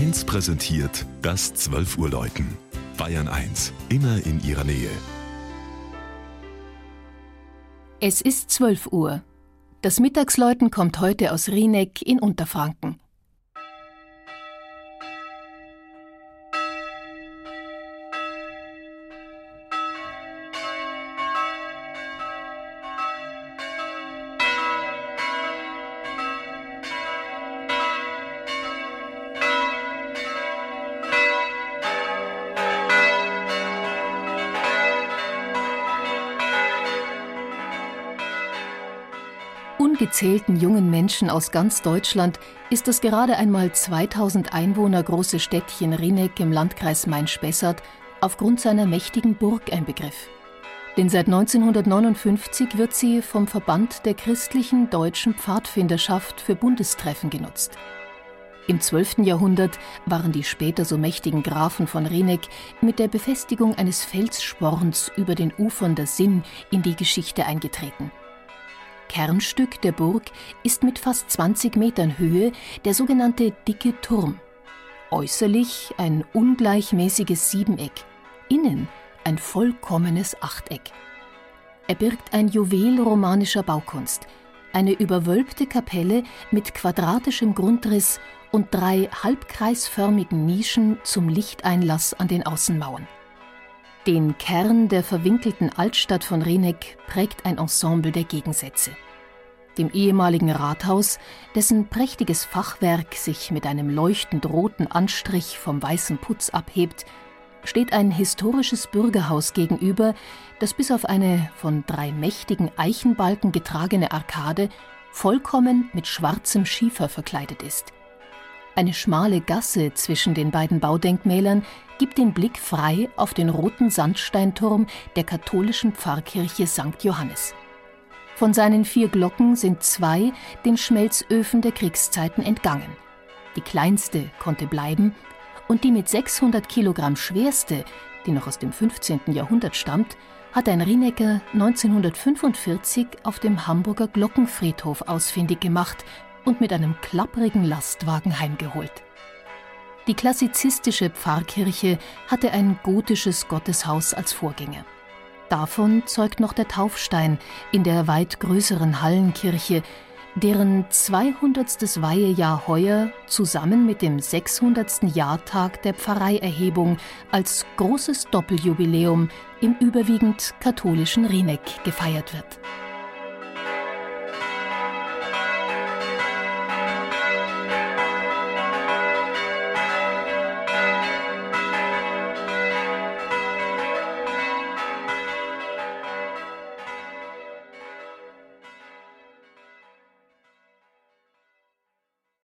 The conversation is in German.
1 präsentiert das 12 Uhr Läuten. Bayern 1, immer in ihrer Nähe. Es ist 12 Uhr. Das Mittagsläuten kommt heute aus Rieneck in Unterfranken. Ungezählten jungen Menschen aus ganz Deutschland ist das gerade einmal 2000 Einwohner große Städtchen Rieneck im Landkreis Main-Spessart aufgrund seiner mächtigen Burg ein Begriff. Denn seit 1959 wird sie vom Verband der christlichen deutschen Pfadfinderschaft für Bundestreffen genutzt. Im 12. Jahrhundert waren die später so mächtigen Grafen von Rieneck mit der Befestigung eines Felssporns über den Ufern der Sinn in die Geschichte eingetreten. Kernstück der Burg ist mit fast 20 Metern Höhe der sogenannte Dicke Turm. Äußerlich ein ungleichmäßiges Siebeneck, innen ein vollkommenes Achteck. Er birgt ein Juwel romanischer Baukunst, eine überwölbte Kapelle mit quadratischem Grundriss und drei halbkreisförmigen Nischen zum Lichteinlass an den Außenmauern. Den Kern der verwinkelten Altstadt von Rieneck prägt ein Ensemble der Gegensätze. Dem ehemaligen Rathaus, dessen prächtiges Fachwerk sich mit einem leuchtend roten Anstrich vom weißen Putz abhebt, steht ein historisches Bürgerhaus gegenüber, das bis auf eine von drei mächtigen Eichenbalken getragene Arkade vollkommen mit schwarzem Schiefer verkleidet ist. Eine schmale Gasse zwischen den beiden Baudenkmälern gibt den Blick frei auf den roten Sandsteinturm der katholischen Pfarrkirche St. Johannes. Von seinen vier Glocken sind zwei den Schmelzöfen der Kriegszeiten entgangen. Die kleinste konnte bleiben und die mit 600 Kilogramm schwerste, die noch aus dem 15. Jahrhundert stammt, hat ein Rienecker 1945 auf dem Hamburger Glockenfriedhof ausfindig gemacht und mit einem klapprigen Lastwagen heimgeholt. Die klassizistische Pfarrkirche hatte ein gotisches Gotteshaus als Vorgänger. Davon zeugt noch der Taufstein in der weit größeren Hallenkirche, deren 200. Weihejahr heuer zusammen mit dem 600. Jahrtag der Pfarreierhebung als großes Doppeljubiläum im überwiegend katholischen Rieneck gefeiert wird.